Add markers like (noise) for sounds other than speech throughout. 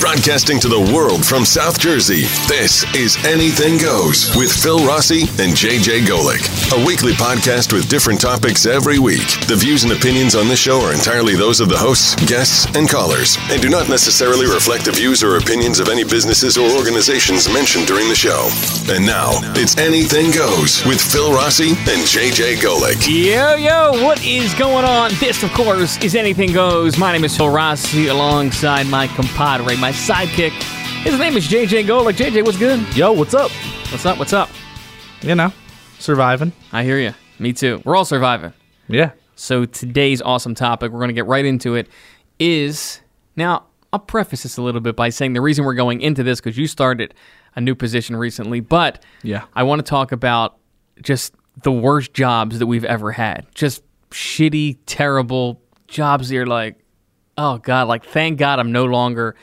Broadcasting to the world from South Jersey, this is Anything Goes with Phil Rossi and JJ Golick. A weekly podcast with different topics every week. The views and opinions on this show are entirely those of the hosts, guests, and callers, and do not necessarily reflect the views or opinions of any businesses or organizations mentioned during the show. And now, it's Anything Goes with Phil Rossi and JJ Golick. Yo, yo, what is going on? This, of course, is Anything Goes. My name is Phil Rossi alongside my compadre, my sidekick. His name is JJ Golick. JJ, what's good? Yo, what's up? What's up? What's up? You know, surviving. I hear you. Me too. We're all surviving. Yeah. So today's awesome topic, we're going to get right into it, is now I'll preface this a little bit by saying the reason we're going into this because you started a new position recently, but Yeah. I want to talk about just the worst jobs that we've ever had. Just shitty, terrible jobs that you're like, oh God, like thank God I'm no longer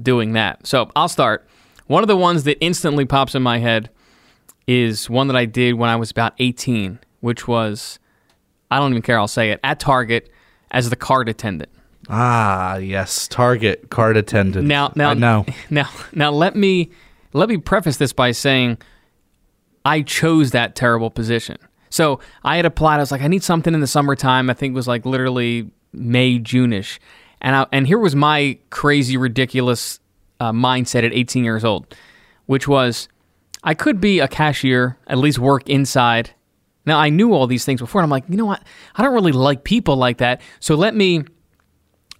doing that. So I'll start. One of the ones that instantly pops in my head is one that I did when I was about 18, which was, I don't even care, I'll say it, at Target as the card attendant. Ah, yes. Target card attendant. Now, now, I know. (laughs) Now, now, let me let me preface this by saying I chose that terrible position. So I had applied. I was like, I need something in the summertime. I think it was like literally May, June-ish. And I, and here was my crazy, ridiculous uh, mindset at 18 years old, which was I could be a cashier, at least work inside. Now I knew all these things before, and I'm like, you know what? I don't really like people like that. So let me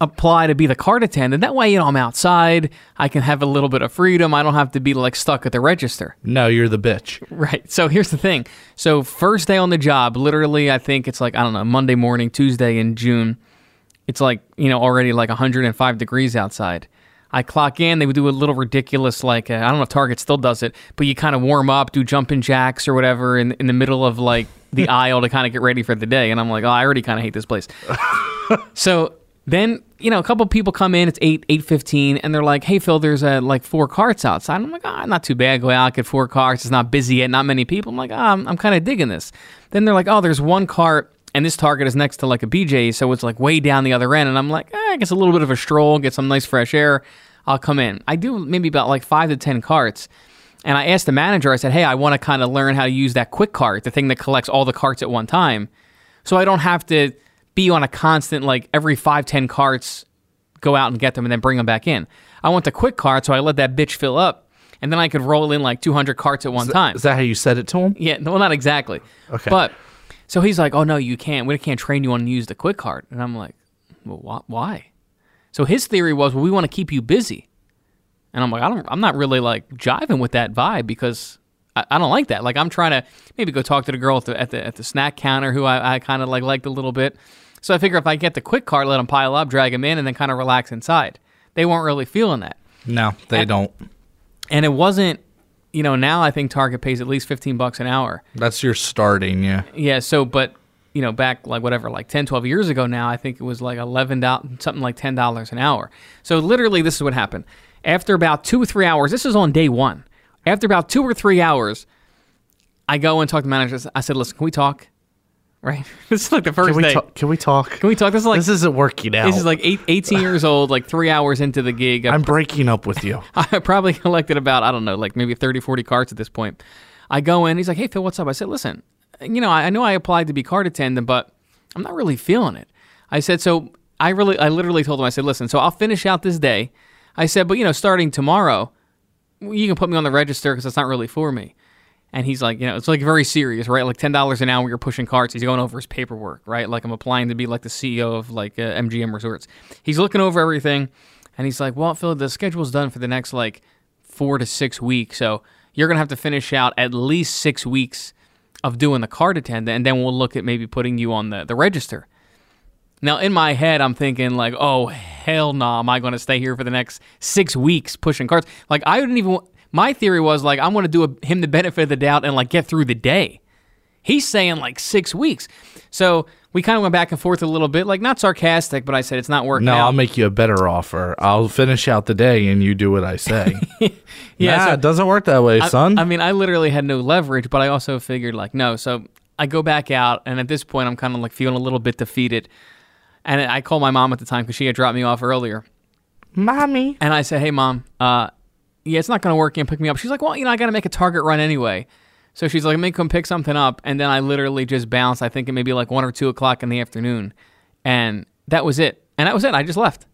apply to be the card attendant. That way, you know, I'm outside. I can have a little bit of freedom. I don't have to be like stuck at the register. No, you're the bitch. Right. So here's the thing. So first day on the job, literally, I think it's like I don't know Monday morning, Tuesday in June. It's like you know already like 105 degrees outside. I clock in. They would do a little ridiculous like uh, I don't know if Target still does it, but you kind of warm up, do jumping jacks or whatever in in the middle of like the (laughs) aisle to kind of get ready for the day. And I'm like, oh, I already kind of hate this place. (laughs) So then, you know, a couple people come in. It's eight eight fifteen, and they're like, "Hey, Phil, there's uh, like four carts outside." I'm like, "Ah, not too bad. Go out, get four carts. It's not busy yet. Not many people." I'm like, "Ah, I'm, I'm kind of digging this." Then they're like, "Oh, there's one cart." And this Target is next to like a BJ, so it's like way down the other end. And I'm like, eh, I guess a little bit of a stroll, get some nice fresh air. I'll come in. I do maybe about like five to 10 carts. And I asked the manager, I said, hey, I want to kind of learn how to use that quick cart, the thing that collects all the carts at one time so I don't have to be on a constant like every five ten carts go out and get them and then bring them back in. I want the quick cart, so I let that bitch fill up, and then I could roll in like two hundred carts at one time. Is that how you said it to him? yeah, well, not exactly. Okay. but so he's like, "Oh no, you can't. We can't train you on use the quick cart," and I'm like, "Well, wh- why?" So his theory was, "Well, we want to keep you busy," and I'm like, "I don't. I'm not really like jiving with that vibe because." I I don't like that. Like I'm trying to maybe go talk to the girl at the at the, at the snack counter who I, I kind of like liked a little bit. So I figure if I get the quick cart, let them pile up, drag them in, and then kind of relax inside. They weren't really feeling that, No, they don't. and it wasn't. You know, now I think Target pays at least fifteen bucks an hour. That's your starting, yeah. Yeah. So, but you know, back like whatever, like 10, 12 years ago now, I think it was like eleven dollars, something like ten dollars an hour. So literally, this is what happened. After about two or three hours, this is on day one. After about two or three hours, I go and talk to the manager. I said, "Listen, can we talk?" Right. (laughs) this is like the first Can we, day. talk? can we talk? Can we talk? This is like this isn't working out. this is like eight, 18 years old, like three hours into the gig. I I'm breaking up with you. (laughs) I probably collected about, I don't know, like maybe 30, 40 carts at this point. I go in, he's like, hey, Phil, what's up? I said, listen, you know, I, I know I applied to be card attendant, but I'm not really feeling it. I said, so I really, I literally told him, I said, listen, so I'll finish out this day. I said, but, you know, starting tomorrow, you can put me on the register because it's not really for me. And he's like, you know, it's like very serious, right? Like ten dollars an hour, you're pushing carts. He's going over his paperwork, right? Like I'm applying to be like the CEO of like uh, MGM Resorts. He's looking over everything, and he's like, well, Phil, the schedule's done for the next like four to six weeks, so you're gonna have to finish out at least six weeks of doing the cart attendant, and then we'll look at maybe putting you on the the register. Now, in my head, I'm thinking like, oh hell no, am I to stay here for the next six weeks pushing carts? Like, I didn't even. My theory was like, I'm going to do a, him the benefit of the doubt and like get through the day. He's saying like six weeks, so we kind of went back and forth a little bit, like not sarcastic, but I said it's not working No, out. I'll make you a better offer. I'll finish out the day and you do what I say. (laughs) Yeah, nah, so- it doesn't work that way, I- son. I, mean, I literally had no leverage, but I also figured like no. So I go back out, and at this point, I'm kind of like feeling a little bit defeated. And I call my mom at the time because she had dropped me off earlier. Mommy. And I said, "Hey, mom, uh, yeah, it's not gonna work. You can pick me up." She's like, "Well, you know, I gotta make a Target run anyway." So she's like, "Let me come pick something up," and then I literally just bounced. I think it may be like one or two o'clock in the afternoon, and that was it. And that was it. I just left.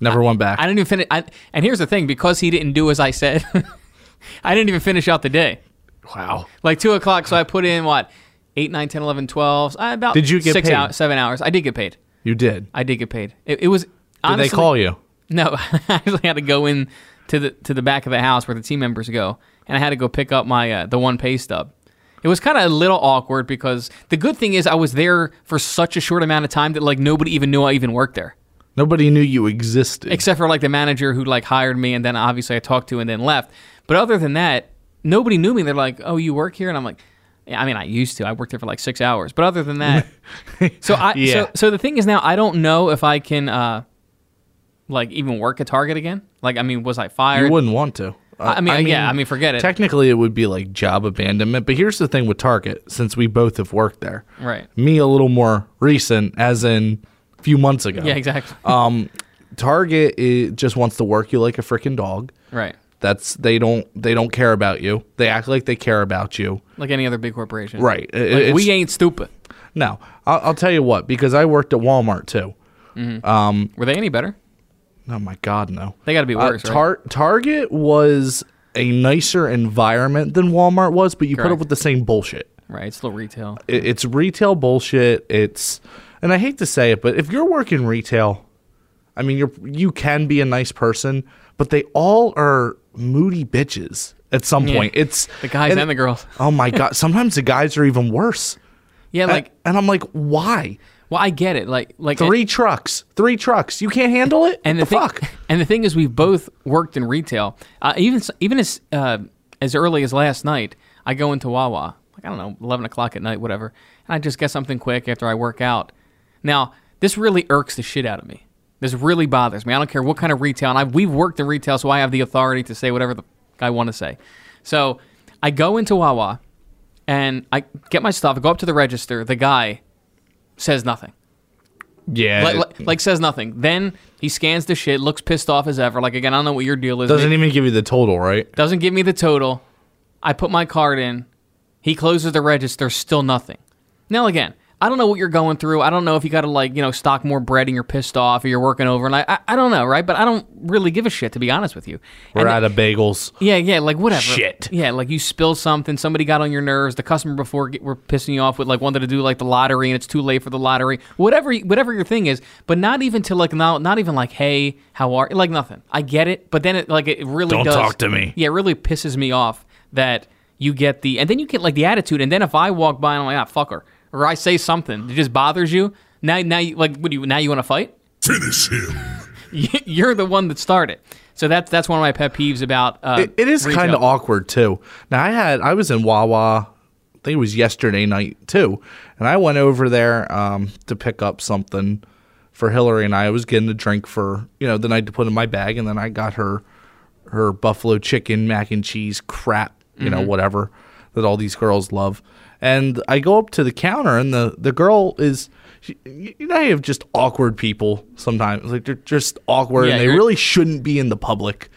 Never went back. I didn't even finish. I, and here's the thing: because he didn't do as I said, (laughs) I didn't even finish out the day. wow. Like two o'clock, so I put in what eight, nine, 10, 11, 12, uh, about Did you get six paid? hours, seven hours. I did get paid. You did. I did get paid. It, it was. I Did honestly, they call you? No, (laughs) I actually had to go in to the to the back of the house where the team members go, and I had to go pick up my uh, the one pay stub. It was kind of a little awkward because the good thing is I was there for such a short amount of time that like nobody even knew I even worked there, Nobody knew you existed. except for like the manager who like hired me, and then obviously I talked to and then left. But other than that, nobody knew me. They're like, "Oh, you work here," and I'm like. Yeah, I mean, I used to. I worked there for like six hours, but other than that, (laughs) so I Yeah. so so the thing is now I don't know if I can uh like even work at Target again. Like, I mean, was I fired? you wouldn't want to. Uh, I mean, yeah, I mean, forget it. Technically, it would be like job abandonment. But here's the thing with Target, since we both have worked there. Right. Me a little more recent, as in a few months ago. Yeah, exactly. (laughs) Um, Target just wants to work you like a freaking dog. right. That's they don't they don't care about you. They act like they care about you. Like any other big corporation. Right. It- Like, we ain't stupid. No, I'll, I'll tell you what. Because I worked at Walmart too. Were they any better? Oh my God, no. They got to be Uh, worse, right? Target was a nicer environment than Walmart was, but you put up with the same bullshit. Right. It's still retail. It- It's retail bullshit. It's, and I hate to say it, but if you're working retail, I mean, you're you can be a nice person, but they all are moody bitches at some Yeah. point. It's The guys and, the girls. Oh my god! Sometimes the guys are even worse. Yeah. Like, and I'm like, why? Well, I get it. Like, like Three trucks, three trucks. You can't handle it. And the, the, thing, fuck? and the thing is, we've both worked in retail. Uh, even even as uh, as early as last night, I go into Wawa, like I don't know, eleven o'clock at night, whatever, and I just get something quick after I work out. Now, this really irks the shit out of me. This really bothers me. I don't care what kind of retail, and I, we've worked in retail, so I have the authority to say whatever the I want to say. So I go into Wawa, and I get my stuff. I go up to the register. The guy says nothing Yeah. like, like, like says nothing. Then he scans the shit, looks pissed off as ever. Like again, I don't know what your deal is. doesn't even give you the total, right? doesn't give me the total. I put my card in. He closes the register. Still nothing. Now again, I don't know what you're going through. I don't know if you got to like you know stock more bread and you're pissed off or you're working over. And I, I I don't know, right? But I don't really give a shit to be honest with you. We're And- out of bagels. yeah, yeah, like whatever. Shit. Yeah, like you spill something, somebody got on your nerves. The customer before get, were pissing you off with like wanted to do like the lottery, and it's too late for the lottery. Whatever, whatever your thing is, but not even to like not, not even like, hey, how are like nothing. I get it, but then it like it really Don't does. talk to me. Yeah, it really pisses me off that you get the and then you get like the attitude, and then if I walk by and I'm like, ah, fuck her, or I say something that just bothers you, now now you like what do you now you want to fight? Finish him. (laughs) You're the one that started. So that's that's one of my pet peeves about. Uh, It, it is kind of awkward too. Now I had I was in Wawa, I think it was yesterday night too, and I went over there um, to pick up something for Hillary and I. I was getting a drink for you know the night to put in my bag, and then I got her her buffalo chicken mac and cheese crap, you know whatever that all these girls love. And I go up to the counter, and the the girl is. she- You know, you have just awkward people sometimes. Like they're just awkward, Yeah, and they really shouldn't be in the public.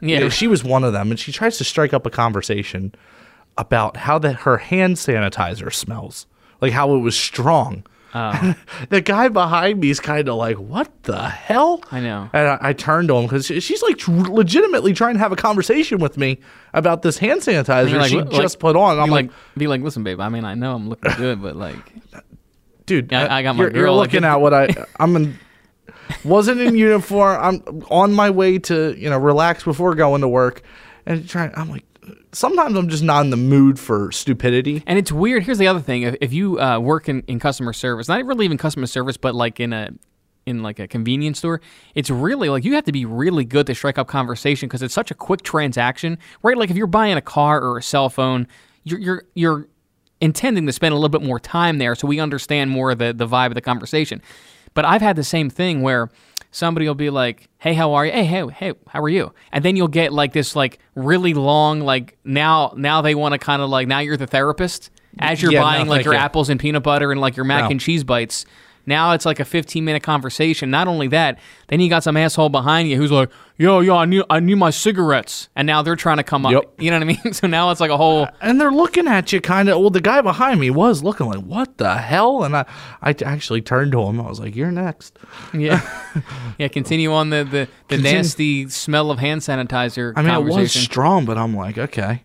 Yeah. You know, she was one of them, and she tries to strike up a conversation about how that her hand sanitizer smells, like how it was strong. Oh. (laughs) the guy behind me is kind of like, "What the hell?" I know. And I, I turned to him because she's like tr- legitimately trying to have a conversation with me about this hand sanitizer You're like, she like- just put on. I'm like, like, be like, listen, babe. I mean, I know I'm looking good, but like, (laughs) dude, I- I got my you're, you're girl, looking at what I (laughs) I'm in. Wasn't in uniform. I'm on my way to you know relax before going to work, and trying. I'm like, sometimes I'm just not in the mood for stupidity. and it's weird. Here's the other thing: if, if you uh, work in, in customer service, not really even customer service, but like in a in like a convenience store, it's really like you have to be really good to strike up conversation because it's such a quick transaction, right? Like if you're buying a car or a cell phone, you're you're you're intending to spend a little bit more time there, so we understand more of the the vibe of the conversation. But I've had the same thing where somebody will be like, "Hey, how are you? Hey, hey, hey, how are you?" And then you'll get like this like really long like now now they want to kind of like now you're the therapist as you're Yeah, no, buying like your you. apples and peanut butter and like your mac No. and cheese bites. Now it's like a 15 minute conversation. Not only that, then you got some asshole behind you who's like, "Yo, yo, I need, I need my cigarettes," and now they're trying to come up. Yep. You know what I mean? (laughs) So now it's like a whole. Uh, and they're looking at you kind of well the guy behind me was looking like what the hell and i i actually turned to him i was like you're next (laughs) Yeah, (laughs) yeah. Continue on the the, the Continue- nasty smell of hand sanitizer. i mean it was strong but i'm like okay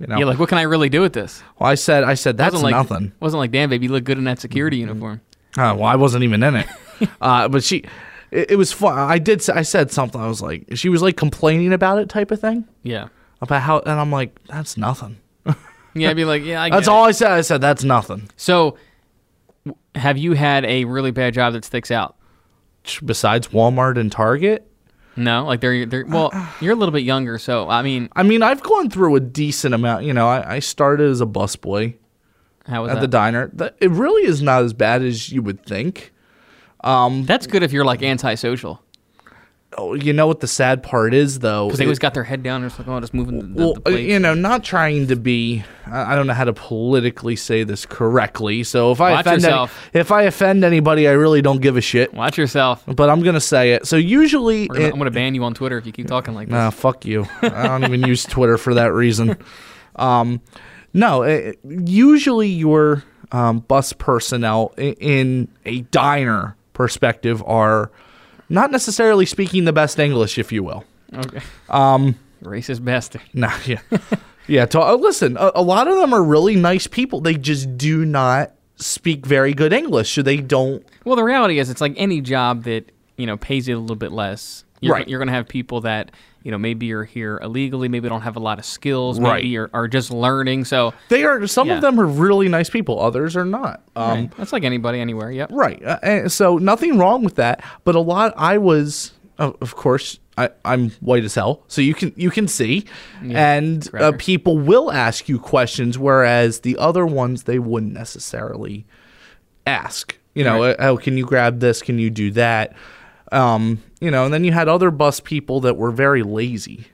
you know Yeah, like what can I really do with this? well, i said i said that's wasn't like, nothing Wasn't like, damn, baby, you look good in that security mm-hmm. uniform. Uh, well, I wasn't even in it. (laughs) uh, but she, it, it was fun. I did. I said something. I was like, she was like complaining about it, type of thing, Yeah, about how, and I'm like, that's nothing. (laughs) yeah. I'd be like, yeah, I That's all it. I said. I said that's nothing. So, have you had a really bad job that sticks out? Besides Walmart and Target, No, like they're they're well, you're a little bit younger, so I mean, I mean, I've gone through a decent amount. You know, I, I started as a busboy how was at that? the diner. It really is not as bad as you would think. Um, That's good if you're like antisocial Oh, you know what the sad part is, though? because they always got their head down and or something, oh, just moving the, well, the uh, plate. you know, not trying to be. I don't know how to politically say this correctly. So if I Watch offend any- if I offend anybody, I really don't give a shit. Watch yourself. But I'm gonna say it. So usually, gonna, it- I'm gonna ban you on Twitter if you keep talking like this. Nah, fuck you. I don't even use Twitter for that reason. (laughs) Um, no, uh, usually your um, bus personnel in a diner perspective are not necessarily speaking the best English, if you will. Okay. Um, racist bastard. (laughs) Nah, yeah, yeah. To, uh, listen, a, a lot of them are really nice people. They just do not speak very good English, so they don't. Well, the reality is, it's like any job that you know pays you a little bit less. You're, Right. You're gonna have people that you know maybe you're here illegally, maybe don't have a lot of skills, Right. maybe are, are just learning. So They are. Some Yeah. of them are really nice people. Others are not. Um, right. that's like anybody anywhere. Yep. Right. Uh, and so nothing wrong with that, but a lot I was of of course I, I'm white as hell, so you can you can see, and uh, people will ask you questions, whereas the other ones they wouldn't necessarily ask. You know, Right. uh, oh, can you grab this? Can you do that? Um, you know, and then you had other bus people that were very lazy,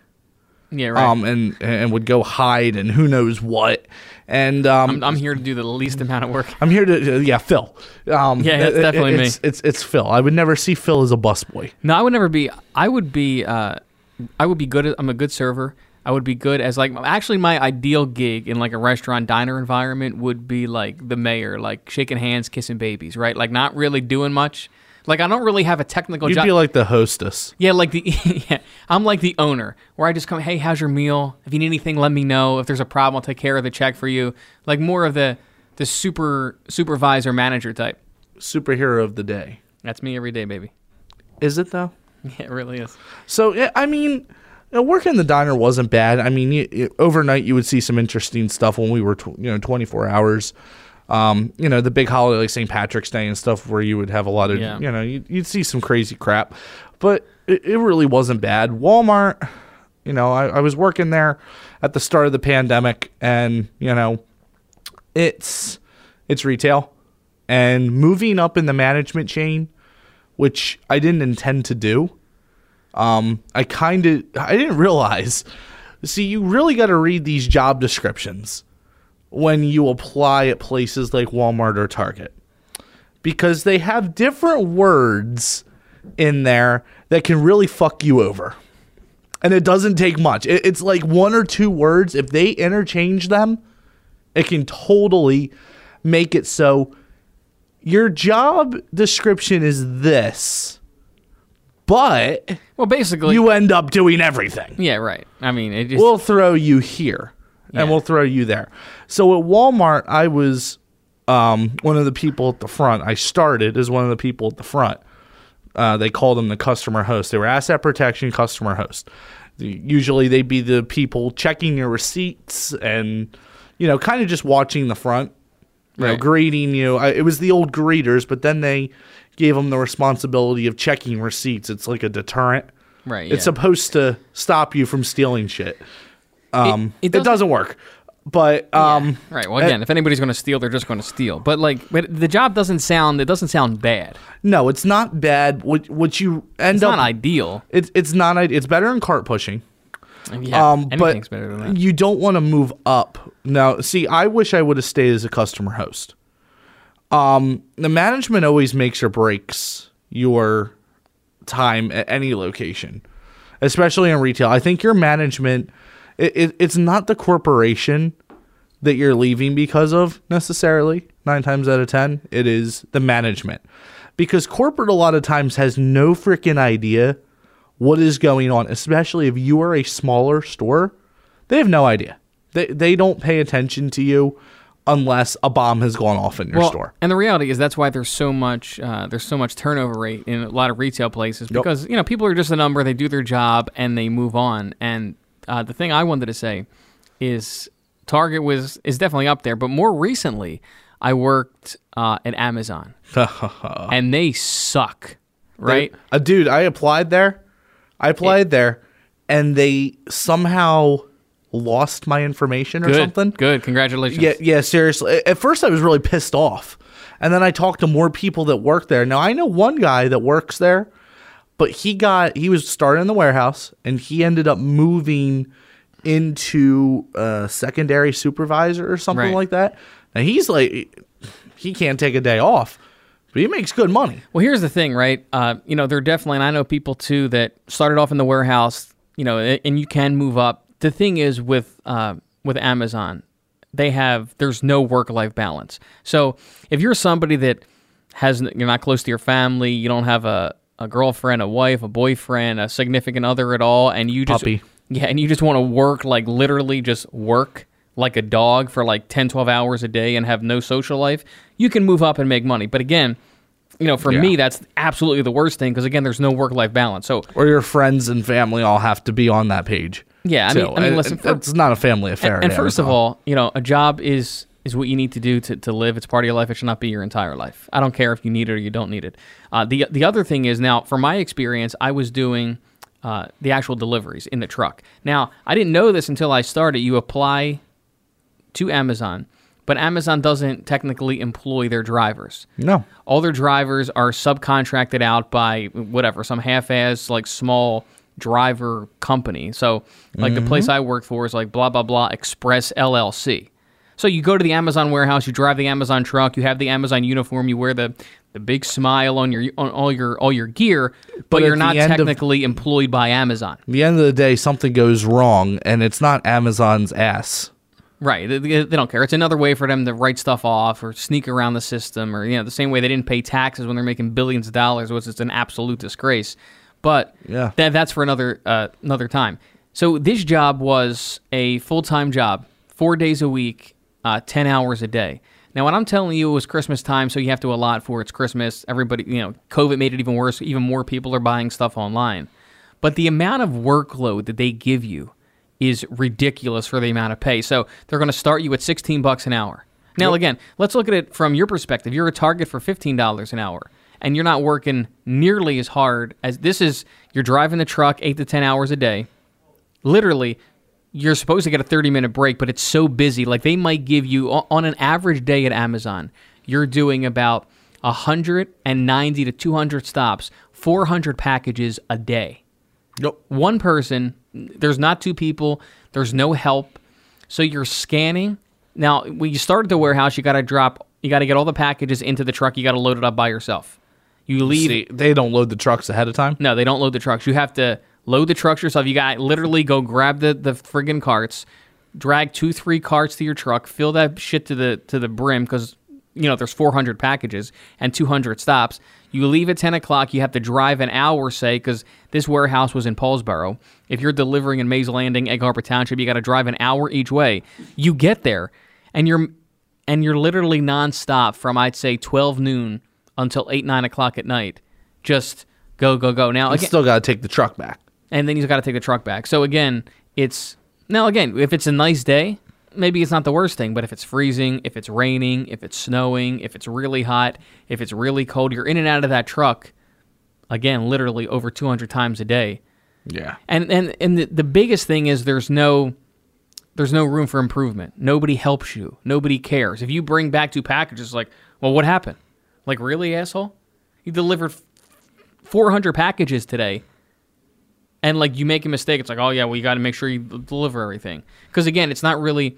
Yeah. Right. um, and and would go hide and who knows what, and um, I'm, I'm here to do the least amount of work. I'm here to, uh, yeah, Phil. Um, Yeah, that's it- it- definitely me. it's, It's it's Phil. I would never see Phil as a busboy. No, I would never be. I would be. Uh, I would be good. At, I'm a good server. I would be good as like actually my ideal gig in like a restaurant diner environment would be like the mayor, like shaking hands, kissing babies, right? Like not really doing much. Like I don't really have a technical job. You'd job. be like the hostess. yeah, like the (laughs) yeah, I'm like the owner where I just come, hey, how's your meal? If you need anything, let me know. If there's a problem, I'll take care of the check for you. Like more of the the super supervisor manager type. Superhero of the day. That's me every day, baby. Is it though? (laughs) Yeah, it really is. So yeah, I mean, working in the diner wasn't bad. I mean, you, you- overnight you would see some interesting stuff when we were, tw- you know, 24 hours. Um, you know, the big holiday like St. Patrick's Day and stuff, where you would have a lot of, Yeah. you know, you'd, you'd see some crazy crap, but it, it really wasn't bad. Walmart, you know, I, I was working there at the start of the pandemic, and you know, it's it's retail, and moving up in the management chain, which I didn't intend to do um, I kind of I didn't realize. See, you really got to read these job descriptions when you apply at places like Walmart or Target because they have different words in there that can really fuck you over. And it doesn't take much. It- It's like one or two words. If they interchange them, it can totally make it so your job description is this, but Well, basically, you end up doing everything. yeah, right. I mean, it just We'll throw you here Yeah. and we'll throw you there. So at Walmart, I was um, one of the people at the front. I started as one of the people at the front. Uh, they called them the customer host. They were asset protection customer host. Usually they'd be the people checking your receipts and, you know, kind of just watching the front, you know, greeting you. I, it was the old greeters, but then they gave them the responsibility of checking receipts. It's like a deterrent. right. Yeah. It's supposed to stop you from stealing shit. Um, it it, doesn't- doesn't, work. But um, right. Well, again, if anybody's going to steal, they're just going to steal. But like, but the job doesn't sound. It doesn't sound bad. no, it's not bad. What what you end It's up not ideal. it's it's not it's better in cart pushing. Yeah. Um, anything's but better than that. you don't want to move up. Now, see, I wish I would have stayed as a customer host. Um, the management always makes or breaks your time at any location, especially in retail. I think your management, it, it, it's not the corporation that you're leaving because of necessarily. Nine times out of ten, it is the management, because corporate a lot of times has no freaking idea what is going on, especially if you are a smaller store. They have no idea. They they don't pay attention to you unless a bomb has gone off in your Well, store. And the reality is that's why there's so much uh, there's so much turnover rate in a lot of retail places because you know people are just a number. They do their job and they move on. And uh, the thing I wanted to say is Target was is definitely up there, but more recently I worked uh, at Amazon (laughs) and they suck, right? Uh, dude, I applied there. I applied there, and they somehow lost my information or Good, something. good. Congratulations. Yeah, yeah, seriously. At first, I was really pissed off, and then I talked to more people that work there. Now I know one guy that works there, but he got he was started in the warehouse, and he ended up moving into a secondary supervisor or something Right. like that. And he's like, he can't take a day off, but he makes good money. Well, here's the thing, right? Uh, you know, there definitely, and I know people too that started off in the warehouse, you know, and you can move up. The thing is with uh, with Amazon, they have there's no work life balance. So if you're somebody that has you're not close to your family, you don't have a a girlfriend, a wife, a boyfriend, a significant other at all, and you just Puppy. yeah, and you just want to work like literally just work like a dog for like 10, 12 hours a day and have no social life, you can move up and make money. But again, you know, for Yeah. me, that's absolutely the worst thing because again, there's no work life balance. So or your friends and family all have to be on that page. Yeah, I mean-. I mean, listen, for- it's not a family affair. and, and first of all, you know, a job is is what you need to do to, to live. It's part of your life. It should not be your entire life. I don't care if you need it or you don't need it. Uh, the the other thing is now, from my experience, I was doing uh, the actual deliveries in the truck. Now, I didn't know this until I started. You apply to Amazon, but Amazon doesn't technically employ their drivers. no, All their drivers are subcontracted out by whatever, some half-ass like small driver company. So like the place I work for is like blah blah blah Express LLC. So you go to the Amazon warehouse, you drive the Amazon truck, you have the Amazon uniform, you wear the the big smile on your on all your all your gear, but, But you're not end of- technically employed by Amazon. At the end of the day, something goes wrong, and it's not Amazon's ass. Right. They, they they don't care. It's another way for them to write stuff off or sneak around the system or, you know, the same way they didn't pay taxes when they're making billions of dollars, which is an absolute disgrace. But Yeah. that, that's for another uh, another time. So this job was a full time job, four days a week, uh, 10 hours a day. Now, when I'm telling you it was Christmas time, so you have to allot for it's Christmas, everybody, you know, COVID made it even worse. Even more people are buying stuff online. But the amount of workload that they give you is ridiculous for the amount of pay. So they're going to start you at 16 bucks an hour. Now again, let's look at it from your perspective. You're a target for $15 an hour and you're not working nearly as hard as this is you're driving the truck 8 to 10 hours a day. Literally you're supposed to get a 30 minute break, but it's so busy. Like they might give you on an average day at Amazon, you're doing about 190 to 200 stops, 400 packages a day Yep. one person there's not two people there's no help so you're scanning now when you start at the warehouse you got to drop you got to get all the packages into the truck you got to load it up by yourself you leave See, they don't load the trucks ahead of time. no they don't load the trucks you have to load the trucks yourself. You got to literally go grab the the friggin carts. Drag two three carts to your truck. Fill that shit to the to the brim because you know there's 400 packages and 200 stops. You leave at 10 o'clock. You have to drive an hour say because this warehouse was in paulsboro. If you're delivering in mays landing egg harbor township you got to drive an hour each way. You get there and you're and you're literally nonstop from i'd say 12 noon until 8 9 o'clock at night. Just go go go. Now You still got to take the truck back. And then he's got to take the truck back. So again, it's now again, if it's a nice day, maybe it's not the worst thing, but if it's freezing, if it's raining, if it's snowing, if it's really hot, if it's really cold, you're in and out of that truck again, literally over 200 times a day. Yeah. And and and the, the biggest thing is there's no there's no room for improvement. Nobody helps you. Nobody cares. If you bring back two packages like, "Well, what happened?" Like, "Really, asshole? You delivered 400 packages today." And like you make a mistake, it's like, "Oh yeah, well you got to make sure you deliver everything." Cuz again, it's not really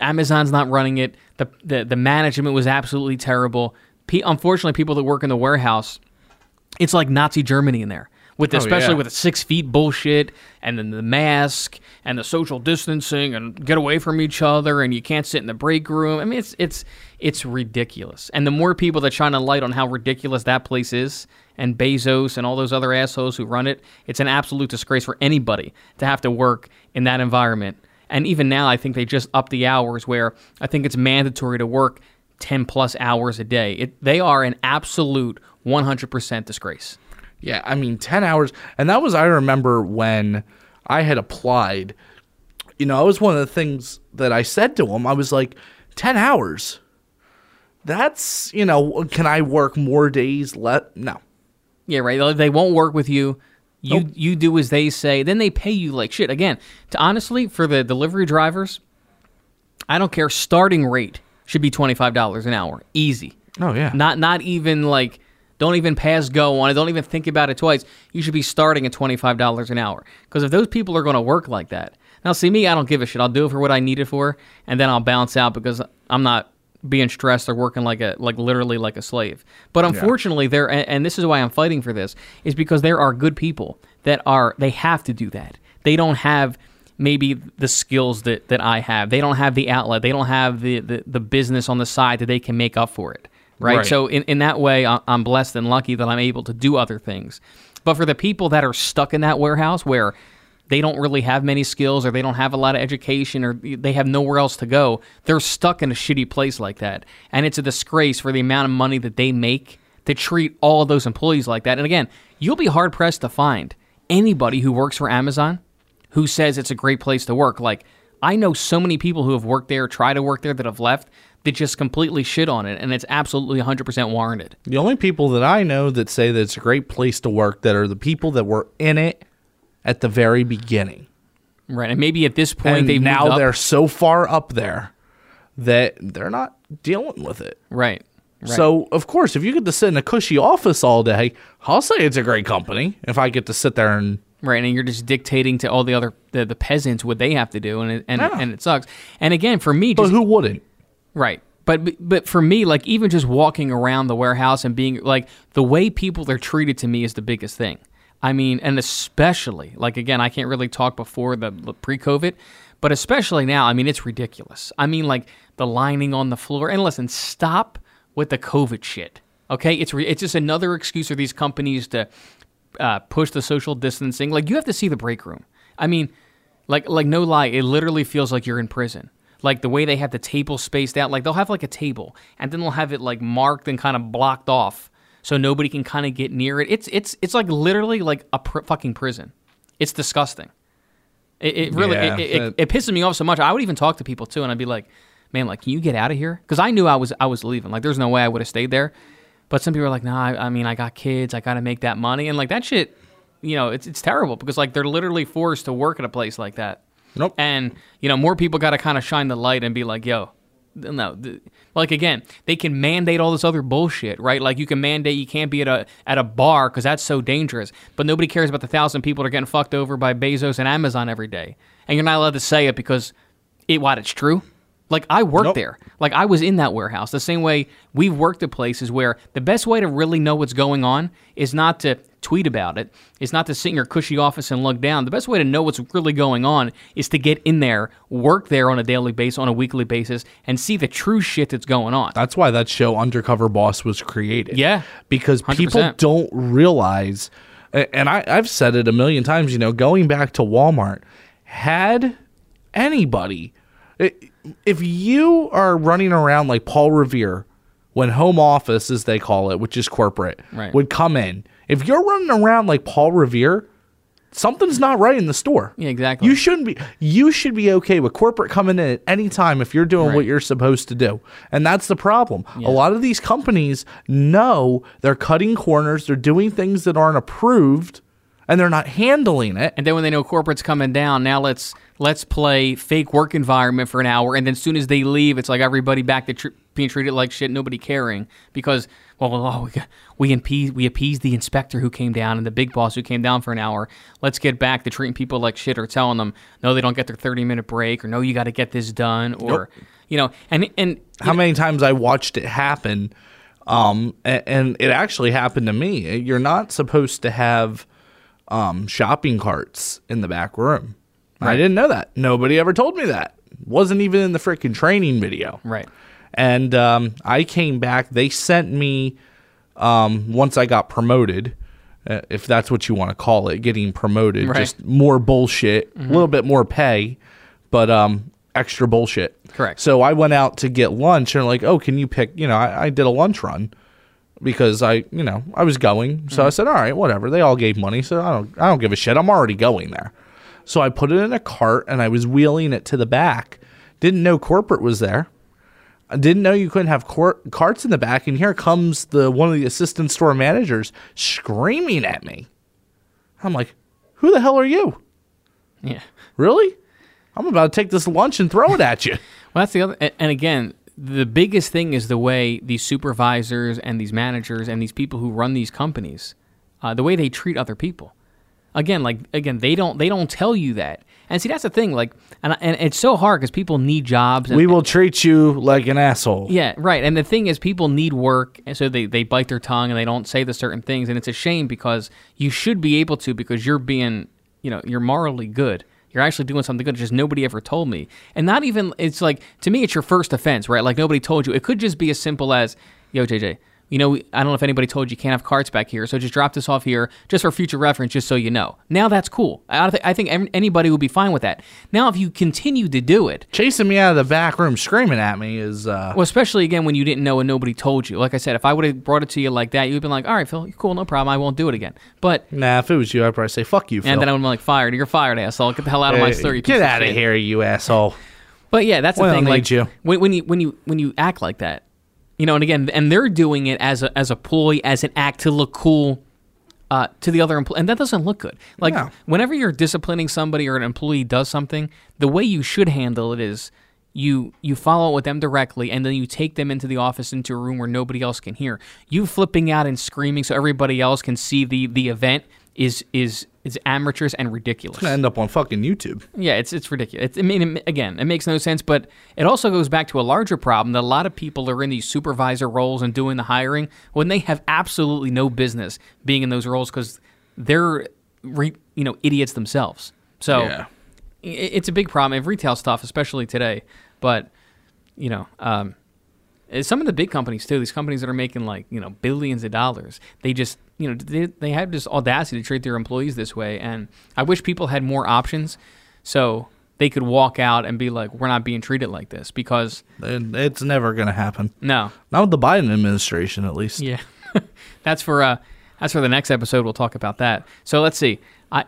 Amazon's not running it. The the, the management was absolutely terrible. Pe- unfortunately, people that work in the warehouse, it's like Nazi Germany in there. With oh, especially yeah. with the six feet bullshit, and then the mask and the social distancing, and get away from each other, and you can't sit in the break room. I mean, it's it's it's ridiculous. And the more people that shine a light on how ridiculous that place is, and Bezos and all those other assholes who run it, it's an absolute disgrace for anybody to have to work in that environment. And even now, I think they just upped the hours where I think it's mandatory to work 10 plus hours a day. It, they are an absolute 100% disgrace. Yeah, I mean, 10 hours. And that was, I remember when I had applied, you know, it was one of the things that I said to him. I was like, 10 hours. That's, you know, can I work more days? Let No. Yeah, right. They won't work with you. You Nope. you do as they say. Then they pay you like shit. Again, to honestly, for the delivery drivers, I don't care. Starting rate should be twenty five dollars an hour, easy. Oh, yeah. Not not even like don't even pass go on it. Don't even think about it twice. You should be starting at twenty five dollars an hour. Because if those people are going to work like that, now see me, I don't give a shit. I'll do it for what I need it for, and then I'll bounce out because I'm not being stressed or working like a like literally like a slave. But unfortunately, there and, and this is why I'm fighting for this is because there are good people that are they have to do that. They don't have maybe the skills that, that I have. They don't have the outlet. They don't have the, the, the business on the side that they can make up for it. Right. Right. So in, in that way, I'm blessed and lucky that I'm able to do other things. But for the people that are stuck in that warehouse where they don't really have many skills or they don't have a lot of education or they have nowhere else to go, they're stuck in a shitty place like that. And it's a disgrace for the amount of money that they make to treat all of those employees like that. And again, you'll be hard pressed to find anybody who works for Amazon who says it's a great place to work. Like, I know so many people who have worked there, try to work there, that have left, that just completely shit on it, and it's absolutely 100% warranted. The only people that I know that say that it's a great place to work that are the people that were in it at the very beginning. Right. And maybe at this point they've now they're so far up there that they're not dealing with it. Right. Right. So, of course, if you get to sit in a cushy office all day, I'll say it's a great company if I get to sit there and Right, and you're just dictating to all the other the, the peasants what they have to do, and it, and Yeah. and it sucks. And again, for me, but just who wouldn't? Right, but but for me, like even just walking around the warehouse and being like the way people are treated to me is the biggest thing. I mean, and especially like again, I can't really talk before the, pre-COVID, but especially now, I mean, it's ridiculous. I mean, like the lining on the floor. And listen, stop with the COVID shit. Okay, it's re- it's just another excuse for these companies to uh, push the social distancing. Like you have to see the break room. I mean, like like no lie, it literally feels like you're in prison. Like the way they have the table spaced out, like they'll have like a table and then they'll have it like marked and kind of blocked off so nobody can kind of get near it. It's it's it's like literally like a pr- fucking prison. It's disgusting. It, it really Yeah, it, it, it pisses me off so much. I would even talk to people too, and I'd be like, "Man, like, can you get out of here?" Because I knew I was I was leaving. Like, there's no way I would have stayed there. But some people are like, "Nah, I, I mean, I got kids. I got to make that money." And like that shit, you know, it's it's terrible because like they're literally forced to work at a place like that. Nope. And you know, more people got to kind of shine the light and be like, "Yo, no." Like again, they can mandate all this other bullshit, right? Like you can mandate you can't be at a at a bar because that's so dangerous. But nobody cares about the thousand people that are getting fucked over by Bezos and Amazon every day, and you're not allowed to say it because it what it's true. Like I worked Nope. there. Like I was in that warehouse. The same way we've worked at places where the best way to really know what's going on is not to tweet about it. It's not to sit in your cushy office and look down. The best way to know what's really going on is to get in there, work there on a daily basis, on a weekly basis, and see the true shit that's going on. That's why that show Undercover Boss was created. Yeah. Because people 100%. don't realize, and I, I've said it a million times, you know, going back to Walmart, had anybody, i- if you are running around like Paul Revere, when home office, as they call it, which is corporate, Right. would come in, if you're running around like Paul Revere, something's not right in the store. Yeah, exactly. You shouldn't be. You should be okay with corporate coming in at any time if you're doing what you're supposed to do, and that's the problem. A lot of these companies know they're cutting corners, they're doing things that aren't approved, and they're not handling it. And then when they know corporate's coming down, now let's let's play fake work environment for an hour, and then as soon as they leave, it's like everybody back to tr- being treated like shit, nobody caring because well, oh, we got, we appeased we appeased the inspector who came down and the big boss who came down for an hour. Let's get back to treating people like shit or telling them no, they don't get their thirty minute break or no, you got to get this done or you know and and How many times I watched it happen, um, and, and it actually happened to me. You're not supposed to have um, shopping carts in the back room. I didn't know that. Nobody ever told me that. Wasn't even in the freaking training video. right. And um, I came back. They sent me um, once I got promoted, uh, if that's what you want to call it, getting promoted. Right. Just more bullshit, a little bit more pay, but um, extra bullshit. Correct. So I went out to get lunch, and like, oh, can you pick? You know, I, I did a lunch run because I, you know, I was going. So I said, all right, whatever. They all gave money, so I don't, I don't give a shit. I'm already going there. So I put it in a cart and I was wheeling it to the back. Didn't know corporate was there. I didn't know you couldn't have cor- carts in the back. And here comes the one of the assistant store managers screaming at me. I'm like, who the hell are you? Yeah. Really? I'm about to take this lunch and throw it at you. (laughs) Well, that's the other. And again, the biggest thing is the way these supervisors and these managers and these people who run these companies, uh, the way they treat other people. Again, like again, they don't they don't tell you that. And see, that's the thing. Like, and and it's so hard because people need jobs. And, we will treat you like an asshole. yeah, right. And the thing is, people need work, and so they, they bite their tongue and they don't say the certain things. And it's a shame because you should be able to because you're being, you know, you're morally good. You're actually doing something good. Just nobody ever told me. And not even, it's like, to me, it's your first offense, right? Like nobody told you. It could just be as simple as, yo, JJ, you know, I don't know if anybody told you you can't have carts back here, so just drop this off here just for future reference, just so you know. Now that's cool. I, don't I think anybody would be fine with that. Now, if you continue to do it, Chasing me out of the back room screaming at me is uh well, especially again when you didn't know and nobody told you. Like I said, if I would have brought it to you like that, you'd been like, "All right, Phil, you're cool, no problem. I won't do it again." But nah, if it was you, I'd probably say fuck you, Phil. and then I would be like, "Fired. You're fired, asshole. Get the hell out of my Hey, store. You piece Get out of shit." here, you asshole. But yeah, that's the We don't thing. Like you. When, when you when you when you act like that, you know, and again, and they're doing it as a as a ploy, as an act to look cool. Uh, to the other employee, and that doesn't look good. Like No. whenever you're disciplining somebody or an employee does something, the way you should handle it is you you follow up with them directly, and then you take them into the office into a room where nobody else can hear. You flipping out and screaming so everybody else can see the the event is is is amateurish and ridiculous. It's Gonna end up on fucking YouTube. Yeah, it's it's ridiculous. It's, I mean, it- again, it makes no sense, but it also goes back to a larger problem that a lot of people are in these supervisor roles and doing the hiring when they have absolutely no business being in those roles because they're re, you know idiots themselves. So Yeah. i- it's a big problem in retail stuff, especially today. But you know, um, eh, some of the big companies too. These companies that are making like you know billions of dollars, they just you know they, they have this audacity to treat their employees this way. And I wish people had more options, so they could walk out and be like, "We're not being treated like this." Because It's never gonna happen. no, Not with the Biden administration, at least. yeah, (laughs) that's for uh, that's for the next episode. We'll talk about that. So let's see. I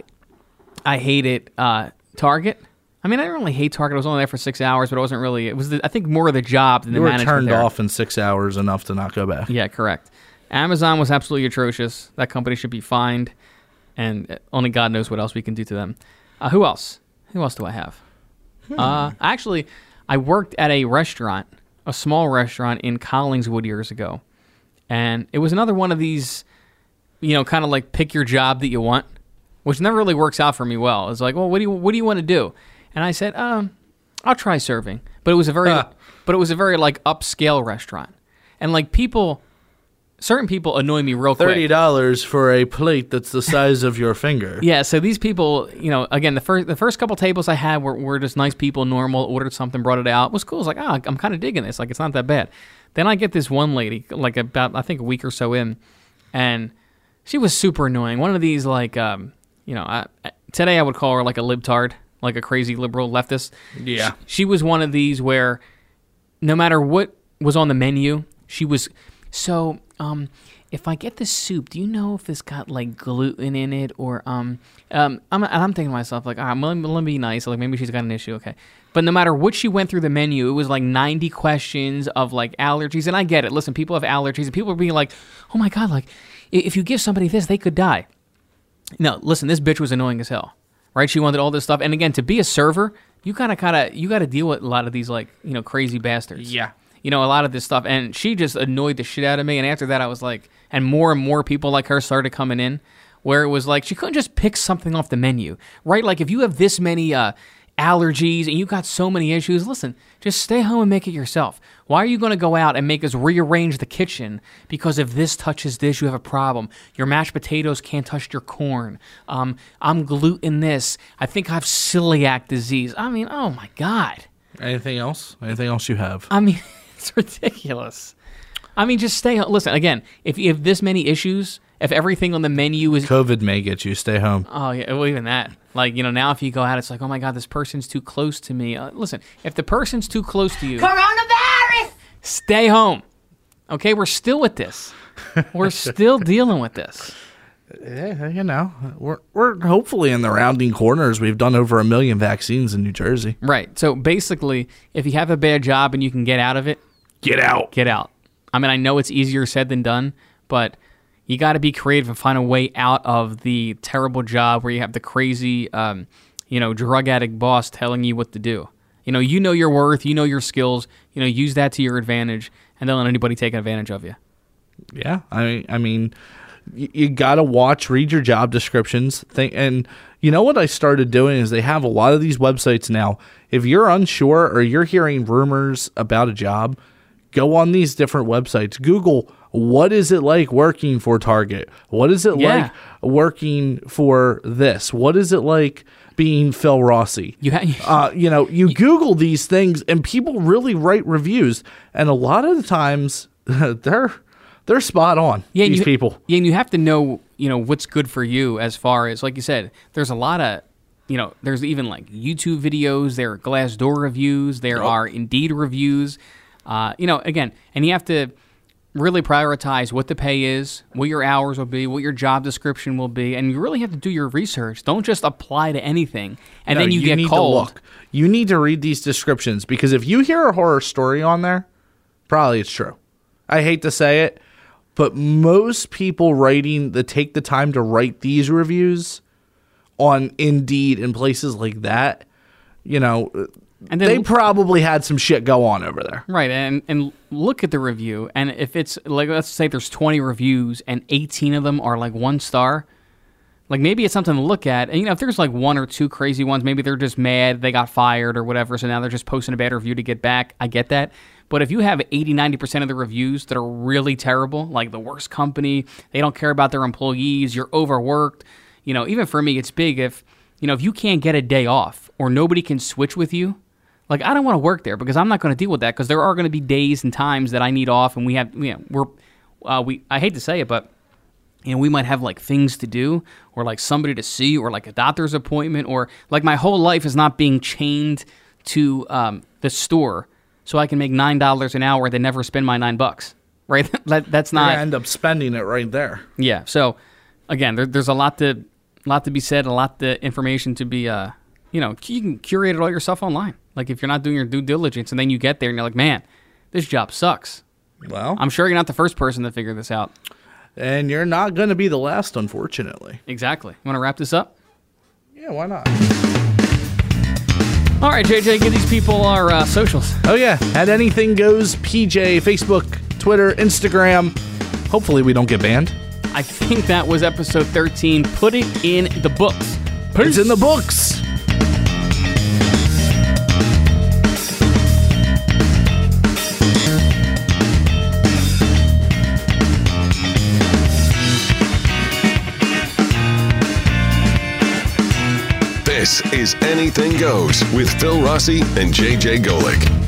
I hated uh, Target. I mean, I didn't really hate Target. I was only there for six hours, but it wasn't really. It was the, I think more of the job than You the were management. turned there. off in six hours enough to not go back. Yeah, correct. Amazon was absolutely atrocious. That company should be fined, and only God knows what else we can do to them. Uh, who else? Who else do I have? Uh, actually, I worked at a restaurant, a small restaurant in Collingswood years ago, and it was another one of these, you know, kind of like pick your job that you want, which never really works out for me well. It's like, well, what do you what do you want to do? And I said, um, I'll try serving, but it was a very, Ah. but it was a very like upscale restaurant, and like people, certain people annoy me real quick. Thirty dollars for a plate that's the size of your finger. (laughs) Yeah, so these people, you know, again, the first the first couple tables I had were, were just nice people, normal. Ordered something, brought it out, it was cool. It's like, ah, I'm kind of digging this. Like, it's not that bad. Then I get this one lady, like about I think a week or so in, and she was super annoying. One of these, like, um, you know, I- today I would call her like a libtard, like a crazy liberal leftist. Yeah. She, she was one of these where no matter what was on the menu, she was so um if I get this soup, do you know if it's got like gluten in it or um um I'm I'm thinking to myself like, right, let let me be nice. Like maybe she's got an issue, okay. But no matter what she went through the menu, it was like 90 questions of like allergies, and I get it. Listen, people have allergies, and people are being like, "Oh my god, like if you give somebody this, they could die." No, listen, this bitch was annoying as hell, right? She wanted all this stuff, and again, to be a server, you kind of, kind of, you got to deal with a lot of these like you know crazy bastards. Yeah. You know, a lot of this stuff. And she just annoyed the shit out of me. And after that, I was like, and more and more people like her started coming in, where it was like she couldn't just pick something off the menu, right? Like if you have this many uh, allergies and you got so many issues, listen, just stay home and make it yourself. Why are you going to go out and make us rearrange the kitchen because if this touches this, you have a problem? Your mashed potatoes can't touch your corn. Um, I'm gluten this. I think I have celiac disease. I mean, oh my God. Anything else? Anything else you have? I mean, (laughs) it's ridiculous. I mean, just stay home. Listen, again, if you have this many issues, if everything on the menu is COVID may get you. Stay home. Oh yeah, well even that. Like you know, now if you go out, it's like, oh my god, this person's too close to me. Uh, listen, if the person's too close to you, Coronavirus! stay home. Okay, we're still with this. We're still (laughs) dealing with this. Yeah, you know, we're we're hopefully in the rounding corners. We've done over a million vaccines in New Jersey. Right. So basically, if you have a bad job and you can get out of it, Get out. get out. I mean, I know it's easier said than done, but you got to be creative and find a way out of the terrible job where you have the crazy, um, you know, drug addict boss telling you what to do. You know, you know your worth, you know your skills. You know, use that to your advantage, and don't let anybody take advantage of you. Yeah, I I mean, you, you got to watch, read your job descriptions. Think, and you know what I started doing is they have a lot of these websites now. If you're unsure or you're hearing rumors about a job, go on these different websites. Google what is it like working for Target? What is it Yeah. like working for this? What is it like being Phil Rossi? You ha- (laughs) uh, you know, you Google these things, and people really write reviews, and a lot of the times (laughs) they're they're spot on. Yeah, these you, people. Yeah, and you have to know, you know, what's good for you as far as, like you said, there's a lot of, you know, there's even like YouTube videos, there are Glassdoor reviews, there are Indeed reviews. Uh, you know, again, and you have to really prioritize what the pay is, what your hours will be, what your job description will be, and you really have to do your research. Don't just apply to anything and No, then you, get need cold. To look. You need to read these descriptions because if you hear a horror story on there, probably it's true. I hate to say it, but most people writing the take the time to write these reviews on Indeed and places like that, you know, And then they probably had some shit go on over there. Right, and and look at the review, and if it's like let's say there's 20 reviews and 18 of them are like one star, like maybe it's something to look at. And you know, if there's like one or two crazy ones, maybe they're just mad they got fired or whatever, so now they're just posting a bad review to get back. I get that. But if you have 80, 90% of the reviews that are really terrible, like the worst company, they don't care about their employees, you're overworked, you know, even for me, it's big if, you know, if you can't get a day off or nobody can switch with you, like I don't want to work there because I'm not going to deal with that because there are going to be days and times that I need off, and we have, you know, we're, uh, we. I hate to say it, but you know, we might have like things to do or like somebody to see or like a doctor's appointment or like my whole life is not being chained to um, the store so I can make nine dollars an hour then never spend my nine bucks. Right? (laughs) that, that's not. gonna end up spending it right there. Yeah. So again, there, there's a lot to lot to be said, a lot to information to be uh you know, you can curate it all yourself online. Like if you're not doing your due diligence and then you get there and you're like, man, this job sucks. Well, I'm sure you're not the first person to figure this out. and you're not going to be the last, unfortunately. Exactly. You want to wrap this up? Yeah, why not? All right, JJ, give these people our uh, socials. Oh yeah, at anything goes PJ, Facebook, Twitter, Instagram. Hopefully we don't get banned. I think that was episode 13. Put it in the books. It's in the books. This is Anything Goes with Phil Rossi and JJ Golick.